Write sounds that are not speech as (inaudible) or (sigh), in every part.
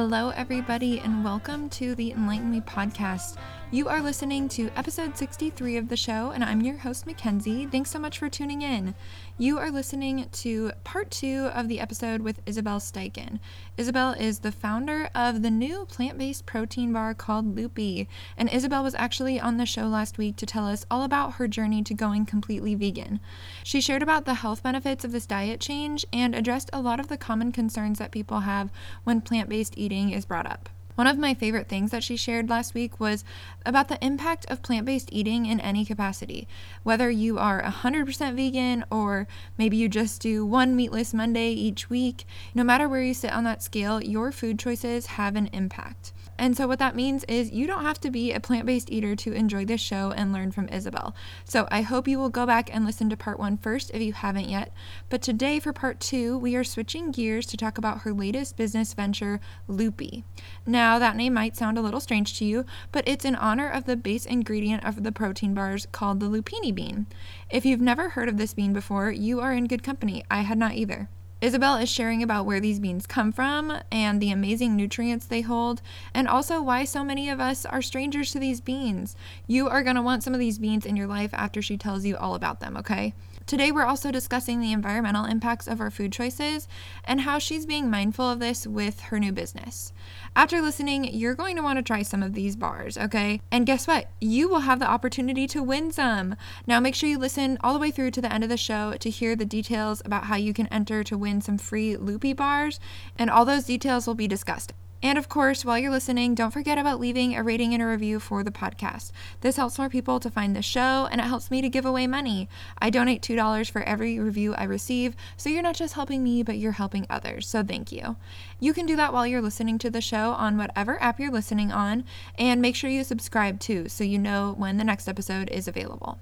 Hello, everybody, and welcome to the Enlighten Me podcast. You are listening to episode 63 of the show, and I'm your host, Mackenzie. Thanks so much for tuning in. You are listening to part two of the episode with Isabelle Steichen. Isabelle is the founder of the new plant based protein bar called LUPii, and Isabelle was actually on the show last week to tell us all about her journey to going completely vegan. She shared about the health benefits of this diet change and addressed a lot of the common concerns that people have when plant based eating is brought up. One of my favorite things that she shared last week was about the impact of plant based eating in any capacity. Whether you are 100% vegan or maybe you just do one meatless Monday each week, no matter where you sit on that scale, your food choices have an impact. And so, what that means is you don't have to be a plant based eater to enjoy this show and learn from Isabelle. So, I hope you will go back and listen to part one first if you haven't yet. But today, for part two, we are switching gears to talk about her latest business venture, LUPii. Now, that name might sound a little strange to you, but it's in honor of the base ingredient of the protein bars called the lupini bean. If you've never heard of this bean before, you are in good company. I had not either. Isabelle is sharing about where these beans come from and the amazing nutrients they hold, and also why so many of us are strangers to these beans. You are going to want some of these beans in your life after she tells you all about them, okay? Today, we're also discussing the environmental impacts of our food choices and how she's being mindful of this with her new business. After listening, you're going to want to try some of these bars, okay? And guess what? You will have the opportunity to win some. Now, make sure you listen all the way through to the end of the show to hear the details about how you can enter to win some free LUPii bars, and all those details will be discussed. And of course, while you're listening, don't forget about leaving a rating and a review for the podcast. This helps more people to find the show and it helps me to give away money. I donate $2 for every review I receive, so you're not just helping me, but you're helping others. So thank you. You can do that while you're listening to the show on whatever app you're listening on, and make sure you subscribe too so you know when the next episode is available.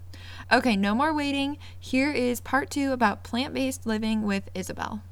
Okay, no more waiting. Here is part two about plant based living with Isabelle.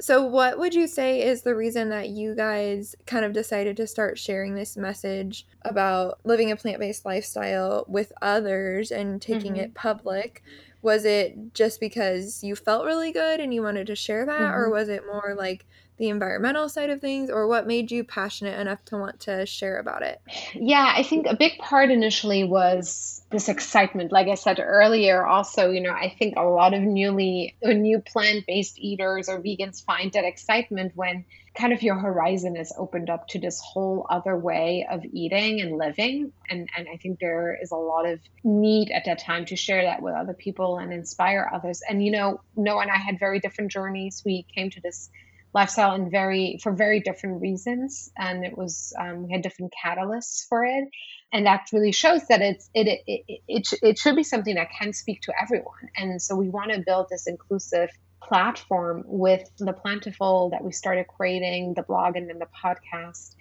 So, what would you say is the reason that you guys kind of decided to start sharing this message about living a plant based lifestyle with others and taking mm-hmm. it public? Was it just because you felt really good and you wanted to share that, mm-hmm. or was it more like the environmental side of things, or what made you passionate enough to want to share about it? Yeah, I think a big part initially was this excitement. Like I said earlier, also, you know, I think a lot of newly uh, new plant-based eaters or vegans find that excitement when kind of your horizon is opened up to this whole other way of eating and living. And and I think there is a lot of need at that time to share that with other people and inspire others. And you know, Noah and I had very different journeys. We came to this lifestyle in very for very different reasons. And it was um, we had different catalysts for it. And that really shows that it's it it, it, it, it should be something that can speak to everyone. And so we want to build this inclusive platform with the plentiful that we started creating the blog and then the podcast.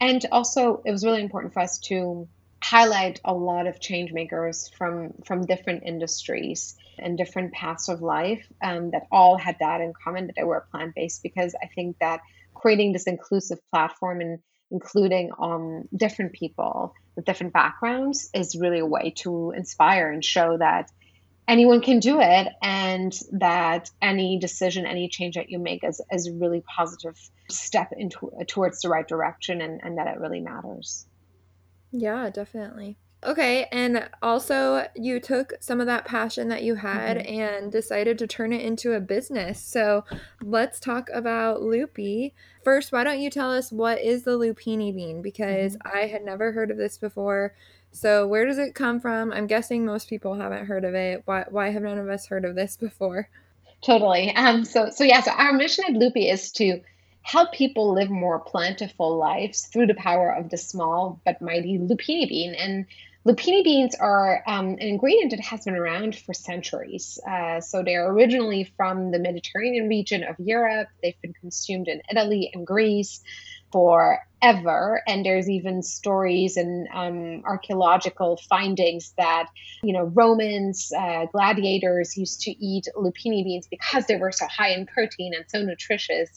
And also it was really important for us to highlight a lot of change makers from from different industries and different paths of life um, that all had that in common that they were plant based because I think that creating this inclusive platform and including um, different people with different backgrounds is really a way to inspire and show that anyone can do it and that any decision any change that you make is, is a really positive step into towards the right direction and, and that it really matters yeah definitely Okay, and also you took some of that passion that you had mm-hmm. and decided to turn it into a business. So let's talk about LUPii. First, why don't you tell us what is the lupini bean? Because mm-hmm. I had never heard of this before. So where does it come from? I'm guessing most people haven't heard of it. Why why have none of us heard of this (laughs) before? Totally. Um so so yeah, so our mission at LUPii is to help people live more plentiful lives through the power of the small but mighty lupini bean. And Lupini beans are um, an ingredient that has been around for centuries. Uh, so they're originally from the Mediterranean region of Europe. They've been consumed in Italy and Greece forever. And there's even stories and um, archaeological findings that, you know, Romans, uh, gladiators used to eat lupini beans because they were so high in protein and so nutritious.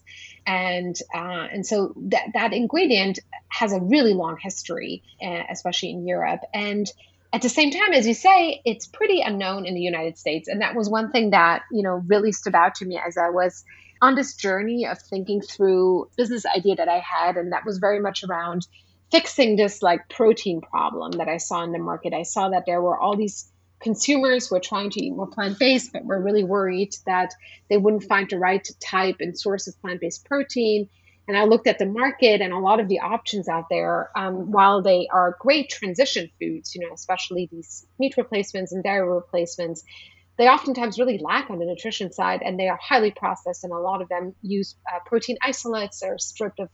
And, uh, and so that, that ingredient has a really long history, uh, especially in Europe. And at the same time, as you say, it's pretty unknown in the United States. And that was one thing that, you know, really stood out to me as I was on this journey of thinking through business idea that I had, and that was very much around fixing this like protein problem that I saw in the market. I saw that there were all these consumers who were trying to eat more plant-based, but were really worried that they wouldn't find the right type and source of plant-based protein. And I looked at the market and a lot of the options out there, um, while they are great transition foods, you know, especially these meat replacements and dairy replacements, they oftentimes really lack on the nutrition side and they are highly processed and a lot of them use uh, protein isolates or stripped of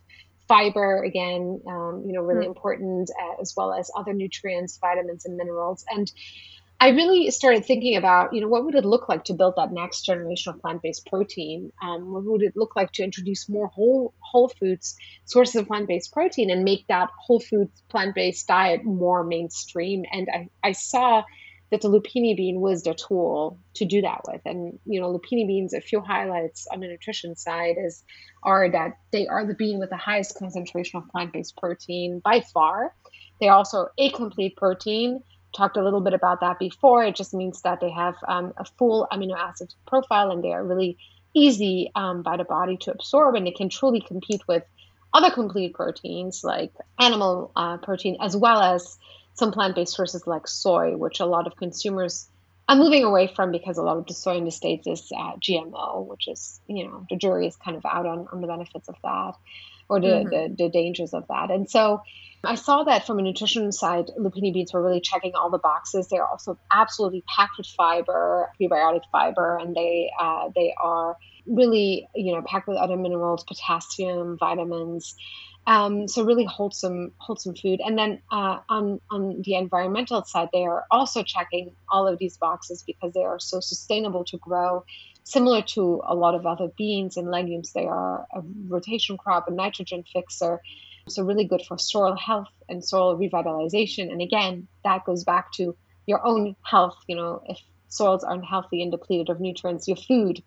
fiber again um, you know really mm-hmm. important uh, as well as other nutrients vitamins and minerals. And i really started thinking about you know what would it look like to build that next generation of plant-based protein? Um, what would it look like to introduce more whole whole foods sources of plant-based protein and make that whole foods plant-based diet more mainstream? And i, I saw that the lupini bean was the tool to do that with. And you know, lupini beans, a few highlights on the nutrition side is are that they are the bean with the highest concentration of plant-based protein by far. They also a complete protein. Talked a little bit about that before. It just means that they have um, a full amino acid profile and they are really easy um, by the body to absorb, and they can truly compete with other complete proteins like animal uh, protein as well as some plant-based sources like soy, which a lot of consumers are moving away from because a lot of the soy in the states is uh, GMO, which is you know the jury is kind of out on, on the benefits of that or the, mm-hmm. the, the dangers of that. And so I saw that from a nutrition side, lupini beans were really checking all the boxes. They're also absolutely packed with fiber, prebiotic fiber, and they uh, they are really you know packed with other minerals, potassium, vitamins. Um, so really wholesome, wholesome food. And then uh, on on the environmental side, they are also checking all of these boxes because they are so sustainable to grow. Similar to a lot of other beans and legumes, they are a rotation crop, a nitrogen fixer. So really good for soil health and soil revitalization. And again, that goes back to your own health. You know, if soils aren't healthy and depleted of nutrients, your food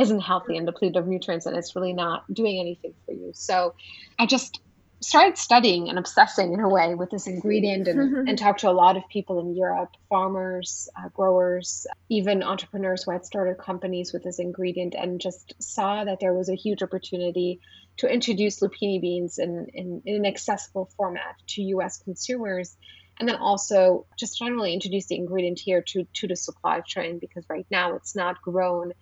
isn't healthy and depleted of nutrients and it's really not doing anything for you. So I just started studying and obsessing in a way with this ingredient and, and talked to a lot of people in Europe, farmers, uh, growers, even entrepreneurs who had started companies with this ingredient and just saw that there was a huge opportunity to introduce lupini beans in, in, in an accessible format to US consumers and then also just generally introduce the ingredient here to, to the supply chain because right now it's not grown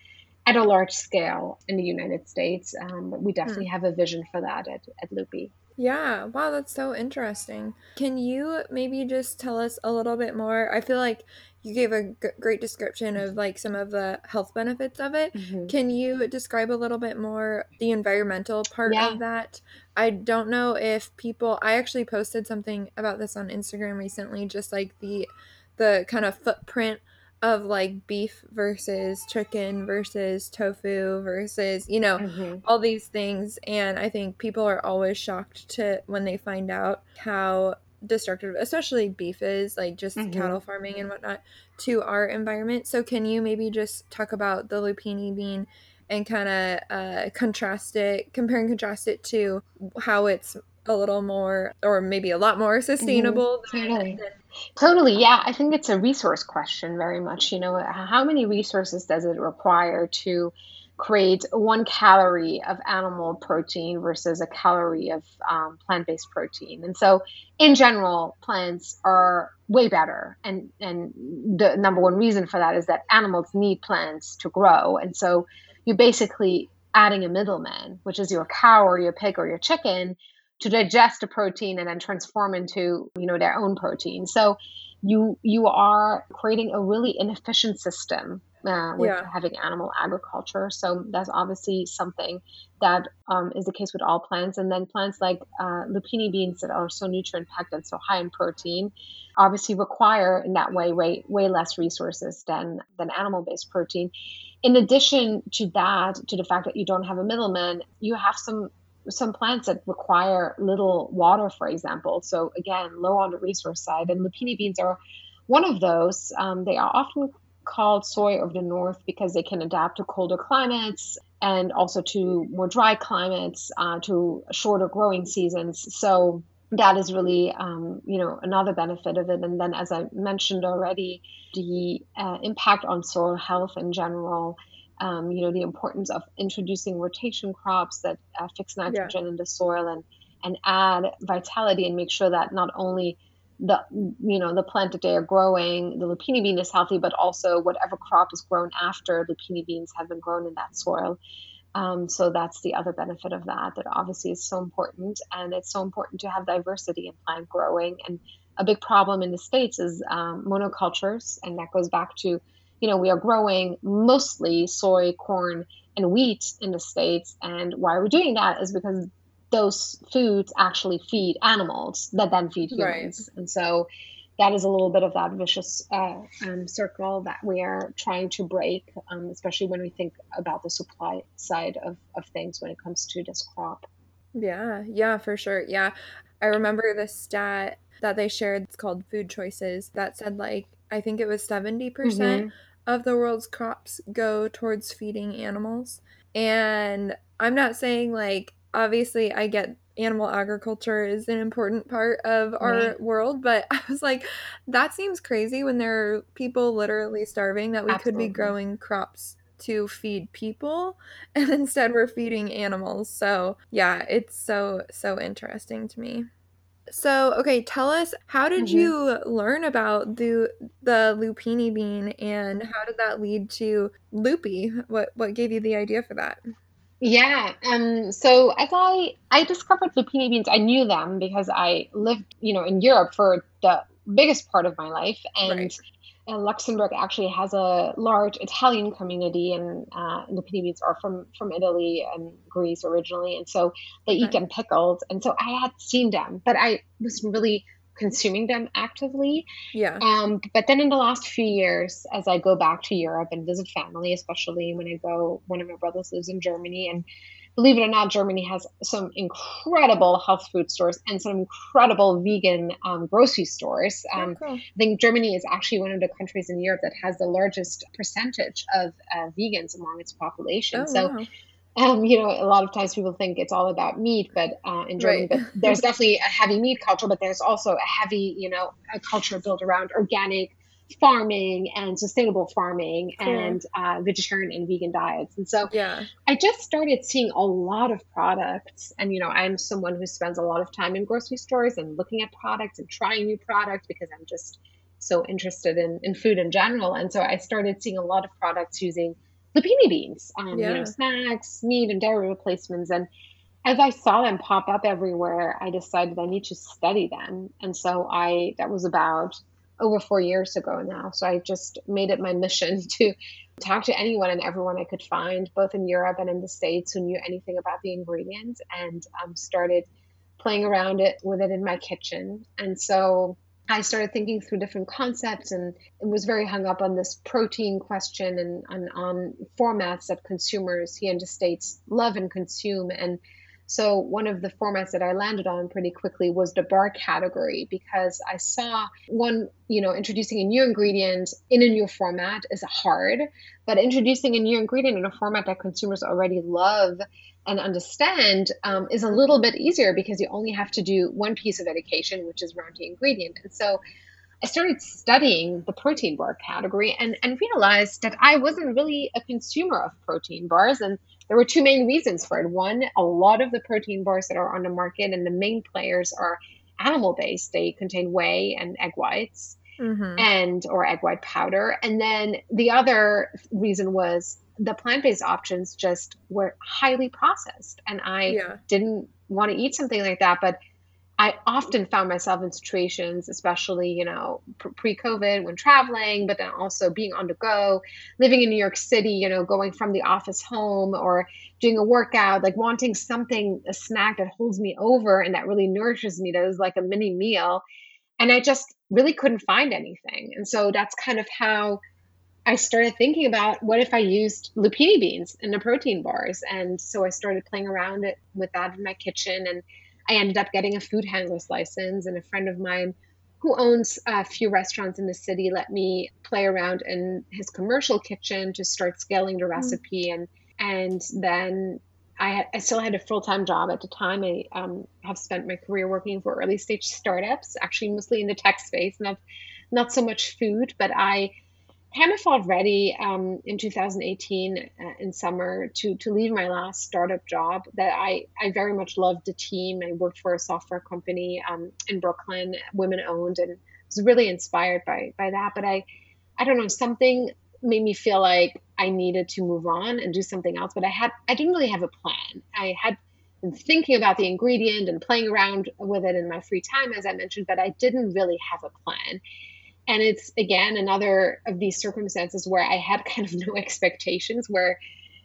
at a large scale in the United States. Um, but we definitely hmm. have a vision for that at, at LUPii. Yeah, wow, that's so interesting. Can you maybe just tell us a little bit more? I feel like you gave a g- great description of like some of the health benefits of it. Mm-hmm. Can you describe a little bit more the environmental part yeah. of that? I don't know if people I actually posted something about this on Instagram recently just like the the kind of footprint of like beef versus chicken versus tofu versus you know mm-hmm. all these things and i think people are always shocked to when they find out how destructive especially beef is like just mm-hmm. cattle farming and whatnot to our environment so can you maybe just talk about the lupini bean and kind of uh, contrast it compare and contrast it to how it's a little more or maybe a lot more sustainable mm-hmm. than, Totally. Yeah. I think it's a resource question very much. You know, how many resources does it require to create one calorie of animal protein versus a calorie of um, plant based protein? And so, in general, plants are way better. And, and the number one reason for that is that animals need plants to grow. And so, you're basically adding a middleman, which is your cow or your pig or your chicken, to digest a protein and then transform into you know their own protein. So you you are creating a really inefficient system uh, with yeah. having animal agriculture. So that's obviously something that um, is the case with all plants. And then plants like uh, lupini beans that are so nutrient packed and so high in protein obviously require in that way way way less resources than than animal based protein. In addition to that to the fact that you don't have a middleman you have some some plants that require little water, for example. So again, low on the resource side. And lupini beans are one of those. Um, they are often called soy of the north because they can adapt to colder climates and also to more dry climates, uh, to shorter growing seasons. So that is really, um, you know, another benefit of it. And then, as I mentioned already, the uh, impact on soil health in general um, you know, the importance of introducing rotation crops that uh, fix nitrogen yeah. in the soil and and add vitality and make sure that not only the you know the plant that they are growing the lupini bean is healthy but also whatever crop is grown after lupini beans have been grown in that soil. Um, so that's the other benefit of that that obviously is so important. And it's so important to have diversity in plant growing. And a big problem in the states is um, monocultures. And that goes back to you know we are growing mostly soy corn and wheat in the states and why we're doing that is because those foods actually feed animals that then feed humans. Right. And so that is a little bit of that vicious uh, um, circle that we are trying to break, um, especially when we think about the supply side of, of things when it comes to this crop. Yeah, yeah, for sure. Yeah. I remember the stat that they shared, it's called Food Choices, that said, like, I think it was 70% mm hmm of the world's crops go towards feeding animals. And I'm not saying like obviously I get animal agriculture is an important part of our yeah. world, but (laughs) I was like, that seems crazy when there are people literally starving that we Absolutely. could be growing crops to feed people and (laughs) instead we're feeding animals. So, yeah, it's so so interesting to me. So, okay, tell us how did mm-hmm. you learn about the the lupini bean and how did that lead to LUPii? What what gave you the idea for that? Yeah. Um, so as I I discovered lupini beans, I knew them because I lived, you know, in Europe for the biggest part of my life, and right. Uh, Luxembourg actually has a large Italian community, and uh, lupini beans are from from Italy and Greece originally, and so they okay. eat them pickled, and so I had seen them, but I was really consuming them actively. Yeah. Um, but then in the last few years, as I go back to Europe and visit family, especially when I go, one of my brothers lives in Germany, and believe it or not, Germany has some incredible health food stores and some incredible vegan um, grocery stores. Um, oh, cool. I think Germany is actually one of the countries in Europe that has the largest percentage of uh, vegans among its population. Oh, so. Wow um, you know, a lot of times people think it's all about meat, but uh, in Germany, right. but (laughs) there's definitely a heavy meat culture, but there's also a heavy, you know, a culture built around organic farming and sustainable farming cool. and uh, vegetarian and vegan diets. And so yeah. I just started seeing a lot of products. And, you know, I'm someone who spends a lot of time in grocery stores and looking at products and trying new products because I'm just so interested in, in food in general. And so I started seeing a lot of products using lupini beans, um, yeah. you know, snacks, meat, and dairy replacements. And as I saw them pop up everywhere, I decided I need to study them. And so I, that was about over four years ago now. So I just made it my mission (laughs) to talk to anyone and everyone I could find, both in Europe and in the States, who knew anything about the ingredients and um, started playing around it with it in my kitchen. And so I started thinking through different concepts and was very hung up on this protein question and on, on formats that consumers here in the States love and consume. And so one of the formats that I landed on pretty quickly was the bar category because I saw one, you know, introducing a new ingredient in a new format is hard, but introducing a new ingredient in a format that consumers already love and understand um, is a little bit easier because you only have to do one piece of education, which is around the ingredient. And so I started studying the protein bar category and, and realized that I wasn't really a consumer of protein bars. And there were two main reasons for it. One, a lot of the protein bars that are on the market and the main players are animal based, they contain whey and egg whites. Mm-hmm. and or egg white powder and then the other reason was the plant-based options just were highly processed and i yeah. didn't want to eat something like that but i often found myself in situations especially you know pre-covid when traveling but then also being on the go living in new york city you know going from the office home or doing a workout like wanting something a snack that holds me over and that really nourishes me that is like a mini meal and i just really couldn't find anything and so that's kind of how I started thinking about what if I used lupini beans in the protein bars. And so I started playing around with that in my kitchen. And I ended up getting a food handler's license. And a friend of mine who owns a few restaurants in the city let me play around in his commercial kitchen to start scaling the mm. recipe. Mm. And and then I, had, I still had a full time job at the time. I um, have spent my career working for early stage startups, actually mostly in the tech space, not not so much food, but I of felt ready um, in 2018 uh, in summer to to leave my last startup job that I I very much loved the team. I worked for a software company um, in Brooklyn, women owned, and was really inspired by by that. But I I don't know something made me feel like I needed to move on and do something else. But I had I didn't really have a plan. I had been thinking about the ingredient and playing around with it in my free time, as I mentioned, but I didn't really have a plan. And it's again another of these circumstances where I had (laughs) kind of no expectations, where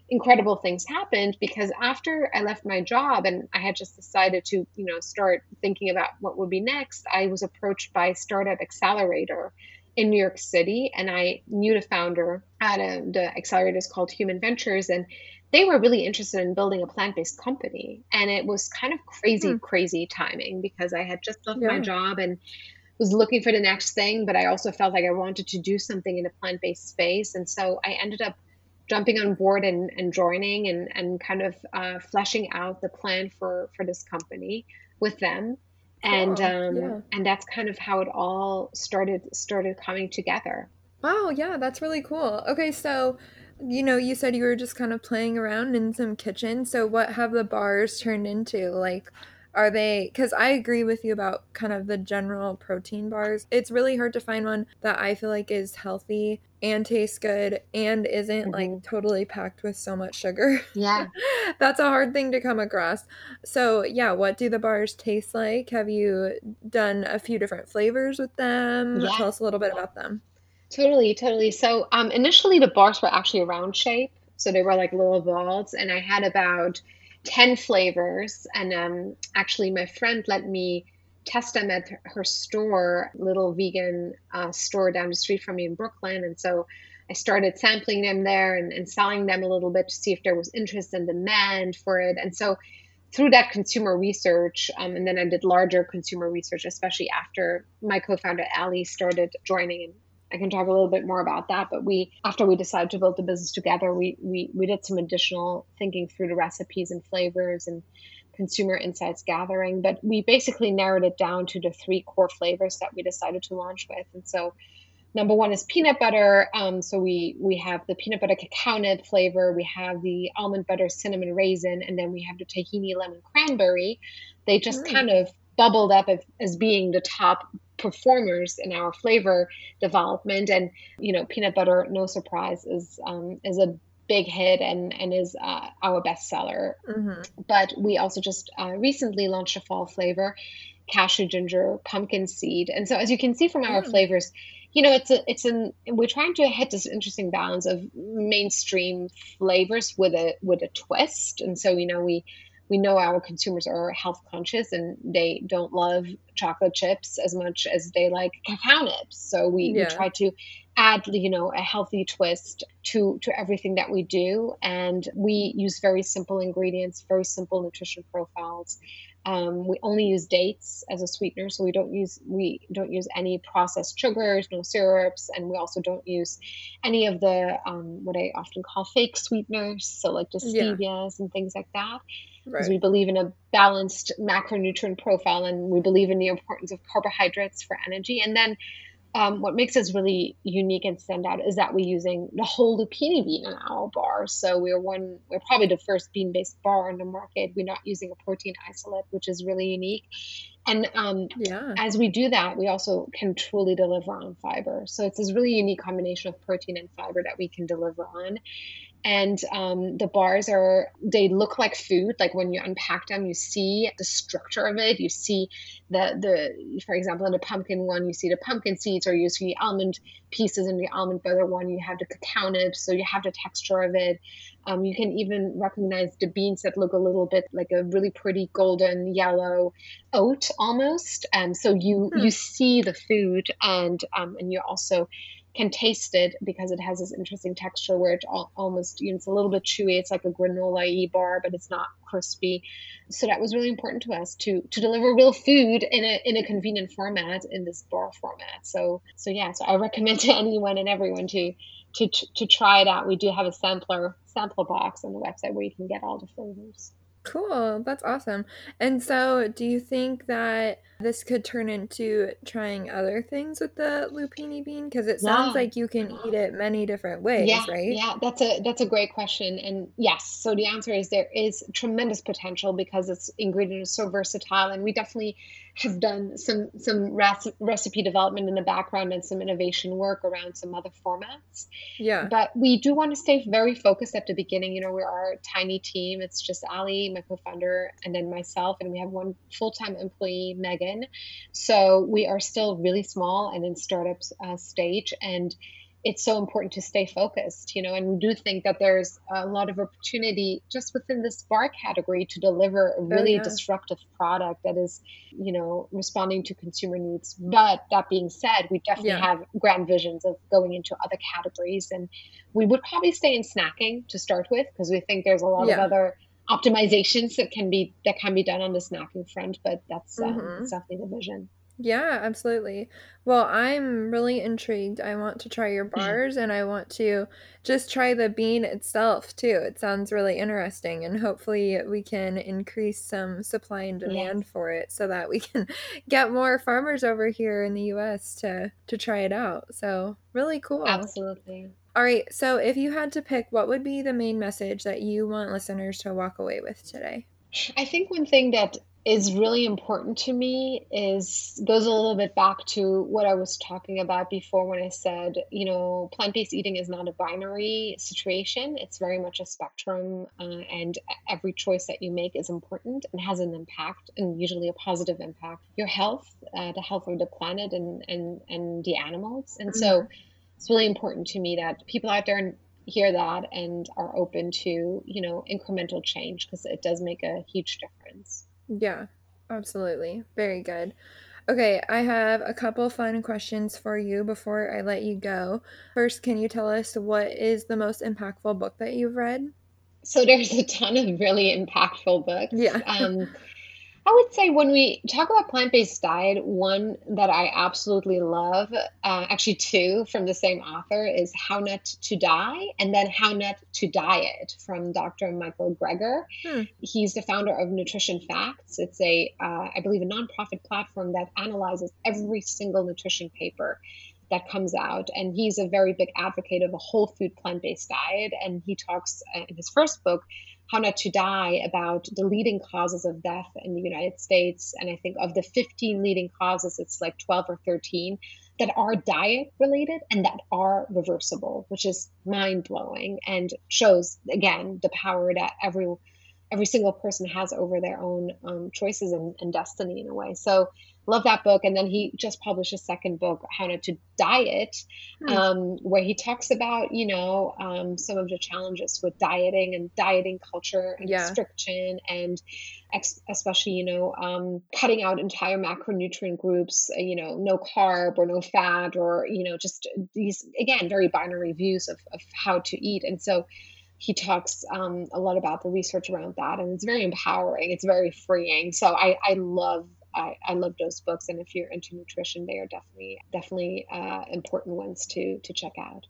incredible things happened because after I left my job and I had just decided to, you know, start thinking about what would be next, I was approached by Startup Accelerator in New York City, and I knew the founder at a, the accelerator is called Human Ventures, and they were really interested in building a plant-based company. And it was kind of crazy, hmm. crazy timing because I had just left yeah. my job and was looking for the next thing, but I also felt like I wanted to do something in a plant based space. And so I ended up jumping on board and, and joining and, and kind of uh, fleshing out the plan for, for this company with them. And um, yeah. and that's kind of how it all started started coming together. Wow, yeah, that's really cool. Okay, so you know, you said you were just kind of playing around in some kitchen. So what have the bars turned into? Like are they because i agree with you about kind of the general protein bars. It's really hard to find one that i feel like is healthy and tastes good and isn't mm-hmm. like totally packed with so much sugar. Yeah. (laughs) That's a hard thing to come across. So yeah what do the bars taste like? Have you done a few different flavors with them? Yeah. tell us a little bit about them. Totally totally. So um initially the bars were actually a round shape so they were like little balls and i had about 10 flavors. And um, actually, my friend let me test them at her store, little vegan uh, store down the street from me in Brooklyn. And so I started sampling them there and, and selling them a little bit to see if there was interest and demand for it. And so through that consumer research, um, and then I did larger consumer research, especially after my co-founder Ali started joining I can talk a little bit more about that. But we, after we decided to build the business together, we we we did some additional thinking through the recipes and flavors and consumer insights gathering. But we basically narrowed it down to the three core flavors that we decided to launch with. And so, number one is peanut butter. Um, so we we have the peanut butter cacao nib flavor. We have the almond butter cinnamon raisin, and then we have the tahini lemon cranberry. They just mm. kind of bubbled up as, as being the top performers in our flavor development. And you know, peanut butter, no surprise, is um, is a big hit and and is uh, our bestseller. Mm-hmm. But we also just uh, recently launched a fall flavor, cashew ginger pumpkin seed. And so as you can see from our mm. flavors, you know it's a it's an we're trying to hit this interesting balance of mainstream flavors with a with a twist. And so you know we we know our consumers are health conscious and they don't love chocolate chips as much as they like cacao nibs. So we, yeah. we try to add you know a healthy twist to to everything that we do and we use very simple ingredients very simple nutrition profiles um, we only use dates as a sweetener, so we don't use we don't use any processed sugars, no syrups, and we also don't use any of the um, what I often call fake sweeteners, so like the stevias yeah. and things like that because right. we believe in a balanced macronutrient profile and we believe in the importance of carbohydrates for energy. And then um, what makes us really unique and stand out is that we're using the whole lupini bean in our bar. So we're one, we're probably the first bean-based bar on the market. We're not using a protein isolate, which is really unique. And um, yeah. as we do that, we also can truly deliver on fiber. So it's this really unique combination of protein and fiber that we can deliver on and um, the bars are they look like food like when you unpack them you see the structure of it. You see the the for example in the pumpkin one you see the pumpkin seeds or you see almond pieces in the almond butter one you have the cacao nibs so you have the texture of it. Um, you can even recognize the beans that look a little bit like a really pretty golden yellow oat almost. Um, so you hmm. you see the food and um, and you also can taste it because it has this interesting texture where it almost you know it's a little bit chewy. It's like a granola bar but it's not crispy. So that was really important to us to to deliver real food in a in a convenient format in this bar format. So so yeah so i recommend to (laughs) anyone and everyone to to to try it out. We do have a sampler sampler box on the website where you can get all the flavors. Cool. That's awesome. And so, do you think that this could turn into trying other things with the lupini bean because it sounds yeah. like you can eat it many different ways, yeah, right? Yeah, that's a that's a great question. And yes, so the answer is there is tremendous potential because its ingredient is so versatile and we definitely have done some some recipe development in the background and some innovation work around some other formats. Yeah. But we do want to stay very focused at the beginning. You know, we are a tiny team. It's just Ali, my co-founder, and then myself, and we have one full-time employee, Megan. So we are still really small and in startup uh, stage, and it's so important to stay focused, you know, and we do think that there's a lot of opportunity just within this bar category to deliver a oh, really oh, yeah. disruptive product that is, you know, responding to consumer needs. But that being said, we definitely yeah. have grand visions of going into other categories. And we would probably stay in snacking to start with because we think there's a lot yeah. of other optimizations that can be that can be done on the snacking front. But that's, um, mm-hmm. definitely the vision. Yeah, absolutely. Well, I'm really intrigued. I want to try your bars and I want to just try the bean itself too. It sounds really interesting and hopefully we can increase some supply and demand yes. for it so that we can (laughs) get more farmers over here in the US to to try it out. So, really cool. Absolutely. All right, so if you had to pick what would be the main message that you want listeners to walk away with today? I think one thing that is really important to me is goes a little bit back to what I was talking about before when I said, you know, plant based eating is not a binary situation. It's very much a spectrum, uh, and every choice that you make is important and has an impact, and usually a positive impact. Your health, uh, the health of the planet, and and and the animals, and mm-hmm. so it's really important to me that people out there hear that and are open to you know incremental change because it does make a huge difference. Yeah, absolutely. Very good. Okay, I have a couple fun questions for you before I let you go. First, can you tell us what is the most impactful book that you've read? So there's a ton of really impactful books. Yeah. Um, I would say when we talk about plant based diet, one that I absolutely love, uh, actually, two from the same author, is How Not to Die, and then How Not to Diet from Dr. Michael Greger. Hmm. He's the founder of Nutrition Facts. It's a, uh, I believe, a nonprofit platform that analyzes every single nutrition paper that comes out. And he's a very big advocate of a whole food plant based diet. And he talks uh, in his first book how Not to Die about the leading causes of death in the United States. And I think of the 15 leading causes, it's like 12 or 13 that are diet related and that are reversible, which is mind blowing and shows, again, the power that every every single person has over their own um, choices and, and destiny in a way. So love that book. And then he just published a second book, How Not to Diet, hmm. um, where he talks about, you know, um, some of the challenges with dieting and dieting culture and yeah. restriction and ex- especially, you know, um, cutting out entire macronutrient groups, uh, you know, no carb or no fat or, you know, just these, again, very binary views of, of how to eat. And so he talks um, a lot about the research around that and it's very empowering it's very freeing so i, I love I, I love those books, and if you're into nutrition, they are definitely definitely uh, important ones to to check out.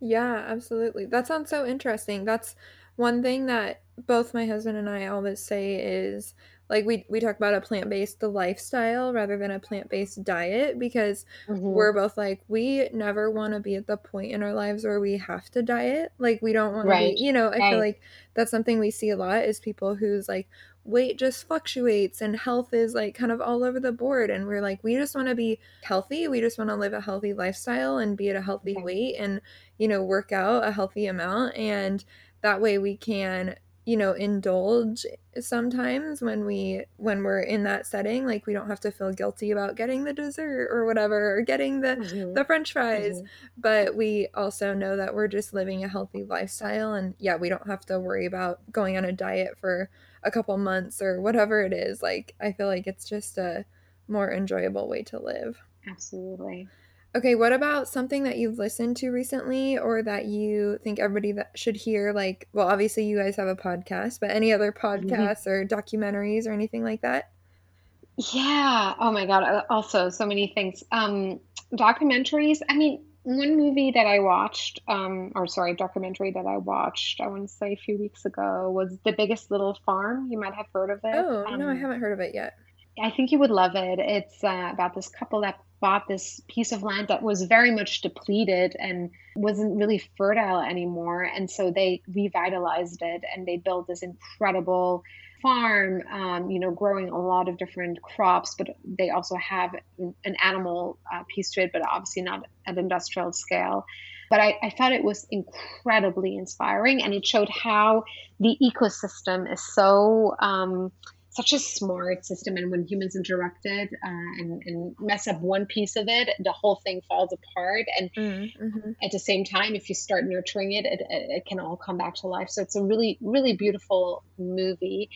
Yeah, absolutely. That sounds so interesting. That's one thing that both my husband and I always say is like we we talk about a plant-based lifestyle rather than a plant-based diet because mm-hmm. we're both like we never want to be at the point in our lives where we have to diet like we don't want right. to be you know i right. feel like that's something we see a lot is people who's like weight just fluctuates and health is like kind of all over the board and we're like we just want to be healthy we just want to live a healthy lifestyle and be at a healthy okay. weight and you know work out a healthy amount and that way we can you know indulge sometimes when we when we're in that setting like we don't have to feel guilty about getting the dessert or whatever or getting the mm-hmm. the french fries mm-hmm. but we also know that we're just living a healthy lifestyle and yeah we don't have to worry about going on a diet for a couple months or whatever it is like i feel like it's just a more enjoyable way to live absolutely okay what about something that you've listened to recently or that you think everybody that should hear like well obviously you guys have a podcast but any other mm-hmm. podcasts mm-hmm. or documentaries or anything like that yeah oh my god uh, also so many things um documentaries i mean one movie that I watched, um, or sorry, documentary that I watched, I want to say a few weeks ago, was The Biggest Little Farm. You might have heard of it. Oh, um, no, I um, haven't heard of it yet. I think you would love it. It's uh, about this couple that bought this piece of land that was very much depleted and wasn't really fertile anymore. And so they revitalized it and they built this incredible farm, um, you know, growing a lot of different crops, but they also have an animal uh, piece to it, but obviously not at industrial scale. But I, I thought it was incredibly inspiring and it showed how the ecosystem is so. Um, such a smart system and when humans interrupt it uh, and, and, mess up one piece of it the whole thing falls apart and mm-hmm. at the same time if you start nurturing it, it it can all come back to life so it's a really really beautiful movie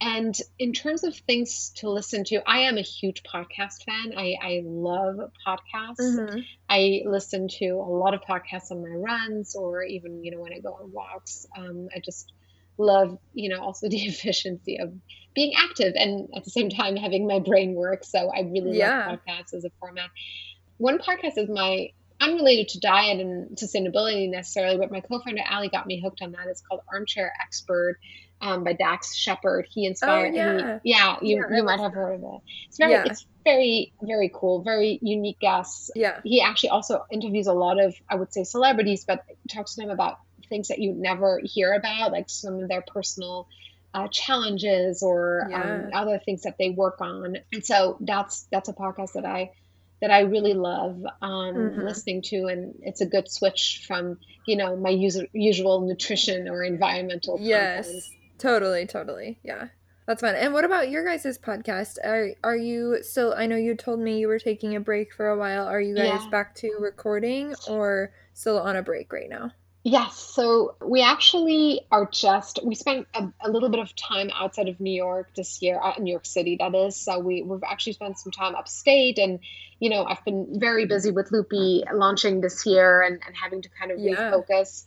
and in terms of things to listen to, I am a huge podcast fan. I, I love podcasts. Mm-hmm. I listen to a lot of podcasts on my runs or even, you know, when I go on walks. Um, I just love, you know, also (laughs) the efficiency of being active and at the same time having my brain work. So I really yeah. love podcasts as a format. One podcast is my unrelated to diet and sustainability necessarily, but my co-founder Ali got me hooked on that. It's called Armchair Expert um, by Dax Shepard. He inspired oh, yeah. me. Yeah, you, yeah, you might have heard of it. It's very yeah. it's very, very cool, very unique guests. Yeah. He actually also interviews a lot of, I would say celebrities, but talks to them about things that you never hear about, like some of their personal uh, challenges or yeah. um, other things that they work on. And so that's that's a podcast that I that I really love um, mm-hmm. listening to, and it's a good switch from you know my usual usual nutrition or environmental. Yes, content. totally, totally, yeah. That's fun. And what about your guys' podcast? Are are you still I know you told me you were taking a break for a while. Are you guys yeah. back to recording or still on a break right now? Yes. So we actually are just, we spent a, a, little bit of time outside of New York this year, uh, New York City, that is. So we, we've actually spent some time upstate. And, you know, I've been very busy with LUPii launching this year and, and having to kind of yeah. refocus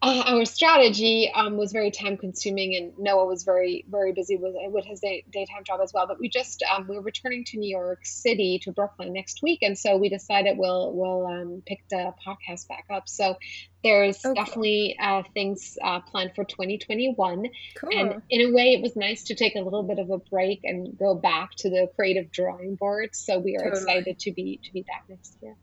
uh, our strategy um, was very time consuming and Noah was very very busy with with his day, daytime job as well but we just um, we're returning to New York City to Brooklyn next week and so we decided we'll we'll um, pick the podcast back up so there's okay. definitely uh, things uh, planned for 2021 cool. and in a way it was nice to take a little bit of a break and go back to the creative drawing board so we are totally. excited to be to be back next year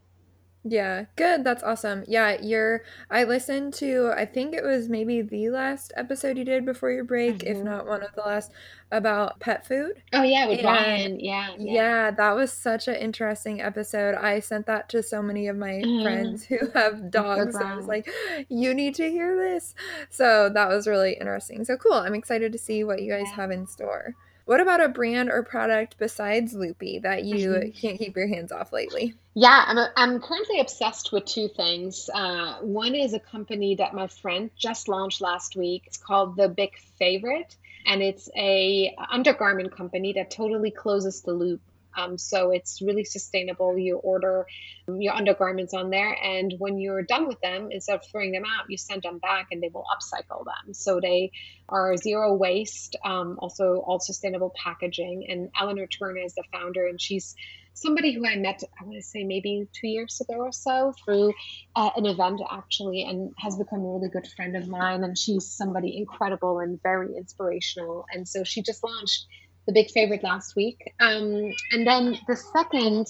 yeah, good. That's awesome. Yeah, you're I listened to I think it was maybe the last episode you did before your break, mm-hmm. if not one of the last about pet food. Oh yeah, with and, Ryan. Yeah, yeah. Yeah, that was such an interesting episode. I sent that to so many of my mm-hmm. friends who (laughs) have dogs. I was like, you need to hear this. So that was really interesting. So cool. I'm excited to see what you guys yeah. have in store. What about a brand or product besides LUPii that you mm-hmm. can't keep your hands off lately? Yeah, I'm, a, I'm currently obsessed with two things. Uh, one is a company that my friend just launched last week. It's called The Big Favorite, and it's a undergarment company that totally closes the loop um, so it's really sustainable. You order your undergarments on there, and when you're done with them, instead of throwing them out, you send them back and they will upcycle them. So they are zero waste, um, also all sustainable packaging. And Eleanor Turner is the founder, and she's somebody who I met, I want to say maybe two years ago or so through uh, an event actually, and has become a really good friend of mine. And she's somebody incredible and very inspirational. And so she just launched the big favorite last week. Um, and then the second,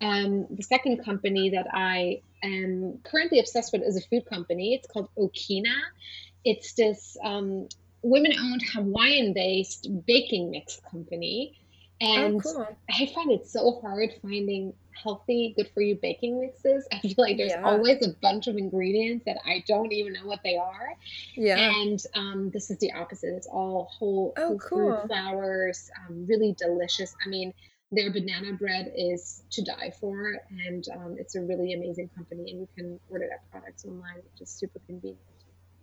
um, the second company that I am currently obsessed with is a food company. It's called Okina. It's this um, women-owned Hawaiian-based baking mix company. Oh, and oh, cool. I find it so hard finding healthy, good for you baking mixes. I feel like there's yeah. always a bunch of ingredients that I don't even know what they are. Yeah. And um, this is the opposite. It's all whole, oh, whole cool. food flours, um, really delicious. I mean, their banana bread is to die for, and um, it's a really amazing company. And you can order their products online, which is super convenient.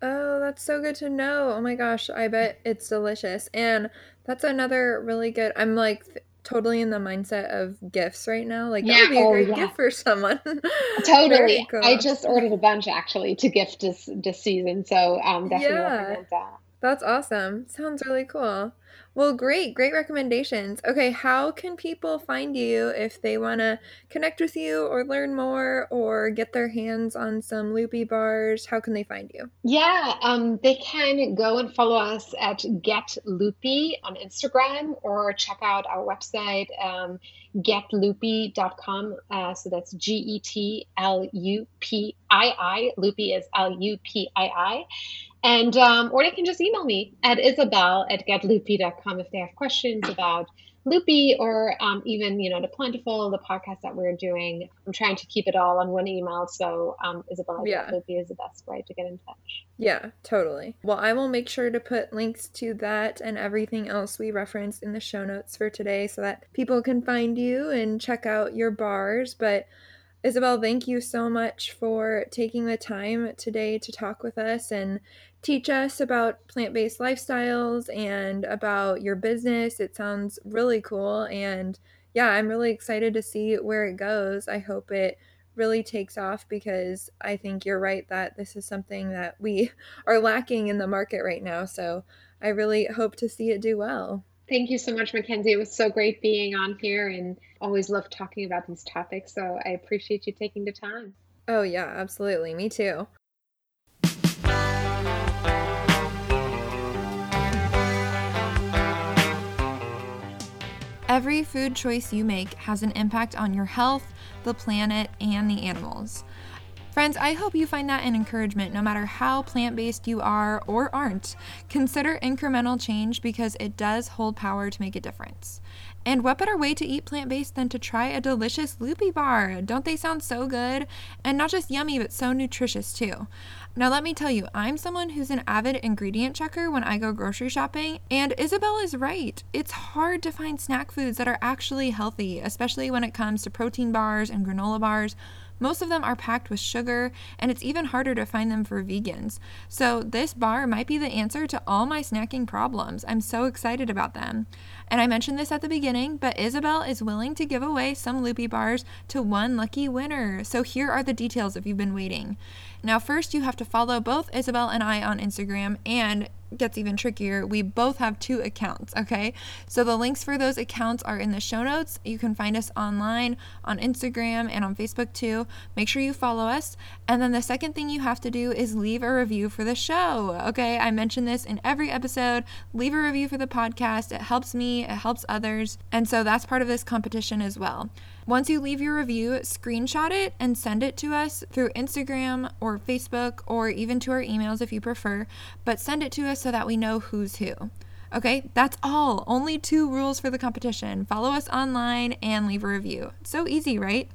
Oh, that's so good to know. Oh my gosh, I bet it's delicious. And that's another really good. I'm like th- totally in the mindset of gifts right now. Like yeah, that would be a oh, great yeah. gift for someone. (laughs) totally. Cool. I just ordered a bunch actually to gift this this season, so um, definitely yeah. recommend that. That's awesome. Sounds really cool. Well, great, great recommendations. Okay, how can people find you if they want to connect with you or learn more or get their hands on some LUPii bars? How can they find you? Yeah, um, they can go and follow us at Get LUPii on Instagram or check out our website, um, getlupii.com. Uh, so that's G E T L U P I I. LUPii is L U P I I. And um, or they can just email me at isabelle at getlupii.com if they have questions about LUPii or um, even, you know, the Plentiful, the podcast that we're doing. I'm trying to keep it all on one email. So um, Isabelle at yeah. LUPii is the best way to get in touch. Yeah, totally. Well, I will make sure to put links to that and everything else we referenced in the show notes for today so that people can find you and check out your bars. But Isabelle, thank you so much for taking the time today to talk with us and teach us about plant based lifestyles and about your business. It sounds really cool. And yeah, I'm really excited to see where it goes. I hope it really takes off because I think you're right that this is something that we (laughs) are lacking in the market right now. So I really hope to see it do well. Thank you so much, Mackenzie. It was so great being on here and always love talking about these topics. So I appreciate you taking the time. Oh, yeah, absolutely. Me too. Every food choice you make has an impact on your health, the planet, and the animals. Friends, I hope you find that an encouragement no matter how plant based you are or aren't. Consider incremental change because it does hold power to make a difference. And what better way to eat plant based than to try a delicious LUPii bar? Don't they sound so good? And not just yummy, but so nutritious too. Now, let me tell you, I'm someone who's an avid ingredient checker when I go grocery shopping, and Isabelle is right. It's hard to find snack foods that are actually healthy, especially when it comes to protein bars and granola bars. Most of them are packed with sugar, and it's even harder to find them for vegans. So, this bar might be the answer to all my snacking problems. I'm so excited about them. And I mentioned this at the beginning, but Isabelle is willing to give away some LUPii bars to one lucky winner. So, here are the details if you've been waiting. Now, first, you have to follow both Isabelle and I on Instagram and gets even trickier, we both have two accounts, okay? So the links for those accounts are in the show notes. You can find us online on Instagram and on Facebook too. Make sure you follow us. And then the second thing you have to do is leave a review for the show, okay? I mention this in every episode. Leave a review for the podcast. It helps me, it helps others. And so that's part of this competition as well. Once you leave your review, screenshot it and send it to us through Instagram or Facebook or even to our emails if you prefer, but send it to us so that we know who's who. Okay, that's all. Only two rules for the competition follow us online and leave a review. So easy, right?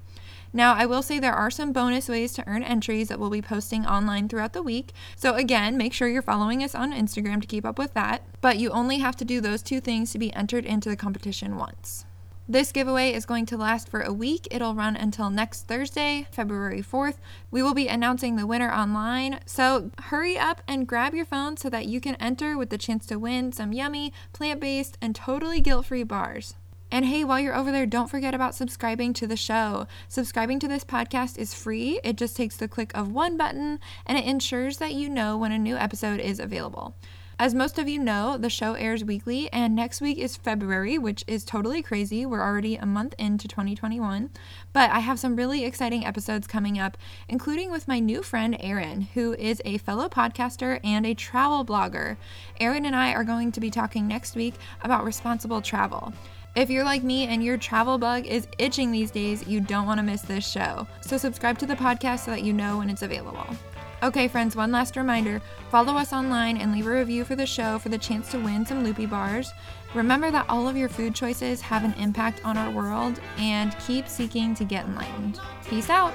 Now, I will say there are some bonus ways to earn entries that we'll be posting online throughout the week. So, again, make sure you're following us on Instagram to keep up with that. But you only have to do those two things to be entered into the competition once. This giveaway is going to last for a week. It'll run until next Thursday, February 4th. We will be announcing the winner online, so hurry up and grab your phone so that you can enter with the chance to win some yummy, plant based, and totally guilt free bars. And hey, while you're over there, don't forget about subscribing to the show. Subscribing to this podcast is free. It just takes the click of one button and it ensures that you know when a new episode is available. As most of you know, the show airs weekly, and next week is February, which is totally crazy. We're already a month into 2021. But I have some really exciting episodes coming up, including with my new friend, Erin, who is a fellow podcaster and a travel blogger. Erin and I are going to be talking next week about responsible travel. If you're like me and your travel bug is itching these days, you don't want to miss this show. So, subscribe to the podcast so that you know when it's available. Okay, friends, one last reminder follow us online and leave a review for the show for the chance to win some LUPii bars. Remember that all of your food choices have an impact on our world and keep seeking to get enlightened. Peace out.